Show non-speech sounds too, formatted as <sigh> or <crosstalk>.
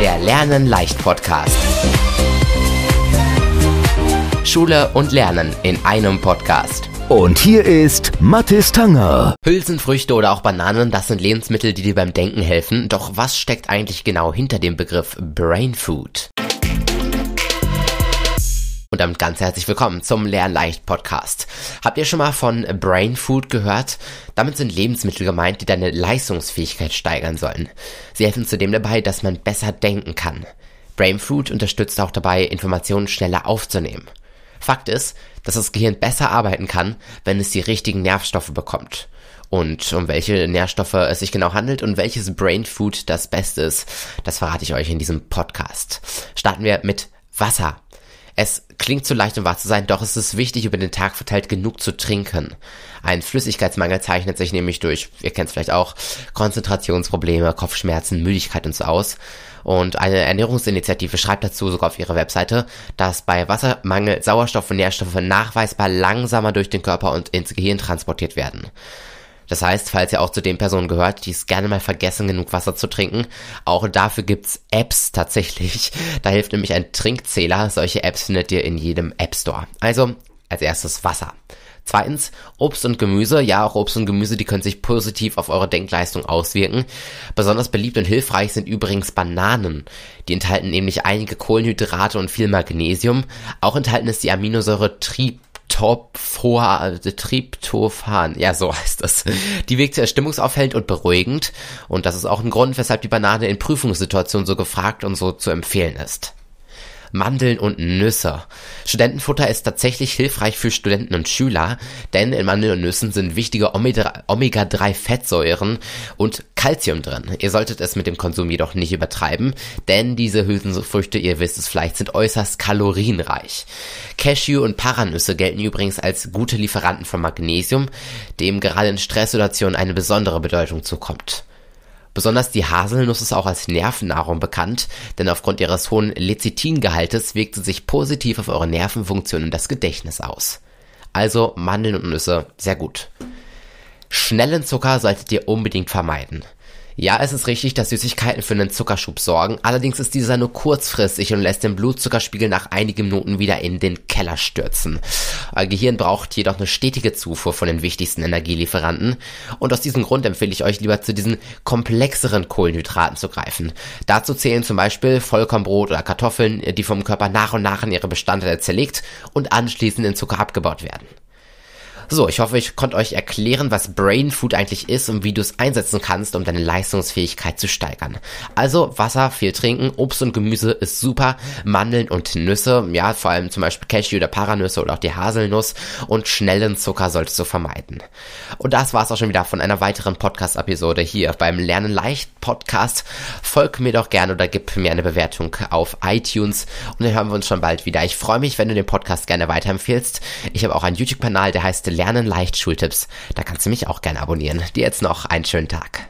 Der Lernen leicht Podcast. Schule und Lernen in einem Podcast. Und hier ist Mathis Tanger. Hülsenfrüchte oder auch Bananen, das sind Lebensmittel, die dir beim Denken helfen. Doch was steckt eigentlich genau hinter dem Begriff Brain Food? Und damit ganz herzlich willkommen zum Lernleicht Podcast. Habt ihr schon mal von Brain Food gehört? Damit sind Lebensmittel gemeint, die deine Leistungsfähigkeit steigern sollen. Sie helfen zudem dabei, dass man besser denken kann. Brain Food unterstützt auch dabei, Informationen schneller aufzunehmen. Fakt ist, dass das Gehirn besser arbeiten kann, wenn es die richtigen Nährstoffe bekommt. Und um welche Nährstoffe es sich genau handelt und welches Brain Food das Beste ist, das verrate ich euch in diesem Podcast. Starten wir mit Wasser. Es klingt zu leicht, um wahr zu sein, doch es ist wichtig, über den Tag verteilt genug zu trinken. Ein Flüssigkeitsmangel zeichnet sich nämlich durch, ihr kennt es vielleicht auch, Konzentrationsprobleme, Kopfschmerzen, Müdigkeit und so aus. Und eine Ernährungsinitiative schreibt dazu sogar auf ihrer Webseite, dass bei Wassermangel Sauerstoff und Nährstoffe nachweisbar langsamer durch den Körper und ins Gehirn transportiert werden. Das heißt, falls ihr auch zu den Personen gehört, die es gerne mal vergessen, genug Wasser zu trinken, auch dafür gibt's Apps tatsächlich. <laughs> Da hilft nämlich ein Trinkzähler. Solche Apps findet ihr in jedem App Store. Also, als erstes Wasser. Zweitens, Obst und Gemüse. Ja, auch Obst und Gemüse, die können sich positiv auf eure Denkleistung auswirken. Besonders beliebt und hilfreich sind übrigens Bananen. Die enthalten nämlich einige Kohlenhydrate und viel Magnesium. Auch enthalten ist die Aminosäure Trip Tryptophan, Tryptophan, ja, so heißt das. Die wirkt sehr stimmungsaufhellend und beruhigend. Und das ist auch ein Grund, weshalb die Banane in Prüfungssituationen so gefragt und so zu empfehlen ist. Mandeln und Nüsse. Studentenfutter ist tatsächlich hilfreich für Studenten und Schüler, denn in Mandeln und Nüssen sind wichtige Omega-3-Fettsäuren und Calcium drin. Ihr solltet es mit dem Konsum jedoch nicht übertreiben, denn diese Hülsenfrüchte, ihr wisst es vielleicht, sind äußerst kalorienreich. Cashew und Paranüsse gelten übrigens als gute Lieferanten von Magnesium, dem gerade in Stresssituationen eine besondere Bedeutung zukommt. Besonders die Haselnuss ist auch als Nervennahrung bekannt, denn aufgrund ihres hohen Lecithingehaltes wirkt sie sich positiv auf eure Nervenfunktion und das Gedächtnis aus. Also Mandeln und Nüsse, sehr gut. Schnellen Zucker solltet ihr unbedingt vermeiden. Ja, es ist richtig, dass Süßigkeiten für einen Zuckerschub sorgen, allerdings ist dieser nur kurzfristig und lässt den Blutzuckerspiegel nach einigen Minuten wieder in den Keller stürzen. Euer Gehirn braucht jedoch eine stetige Zufuhr von den wichtigsten Energielieferanten und aus diesem Grund empfehle ich euch lieber zu diesen komplexeren Kohlenhydraten zu greifen. Dazu zählen zum Beispiel Vollkornbrot oder Kartoffeln, die vom Körper nach und nach in ihre Bestandteile zerlegt und anschließend in Zucker abgebaut werden. So, ich hoffe, ich konnte euch erklären, was Brain Food eigentlich ist und wie du es einsetzen kannst, um deine Leistungsfähigkeit zu steigern. Also Wasser, viel trinken, Obst und Gemüse ist super, Mandeln und Nüsse, ja, vor allem zum Beispiel Cashew oder Paranüsse oder auch die Haselnuss und schnellen Zucker solltest du vermeiden. Und das war's auch schon wieder von einer weiteren Podcast-Episode hier beim Lernen leicht Podcast. Folg mir doch gerne oder gib mir eine Bewertung auf iTunes und dann hören wir uns schon bald wieder. Ich freue mich, wenn du den Podcast gerne weiterempfehlst. Ich habe auch einen YouTube-Kanal, der heißt Lernen leicht Schultipps. Da kannst du mich auch gerne abonnieren. Dir jetzt noch einen schönen Tag.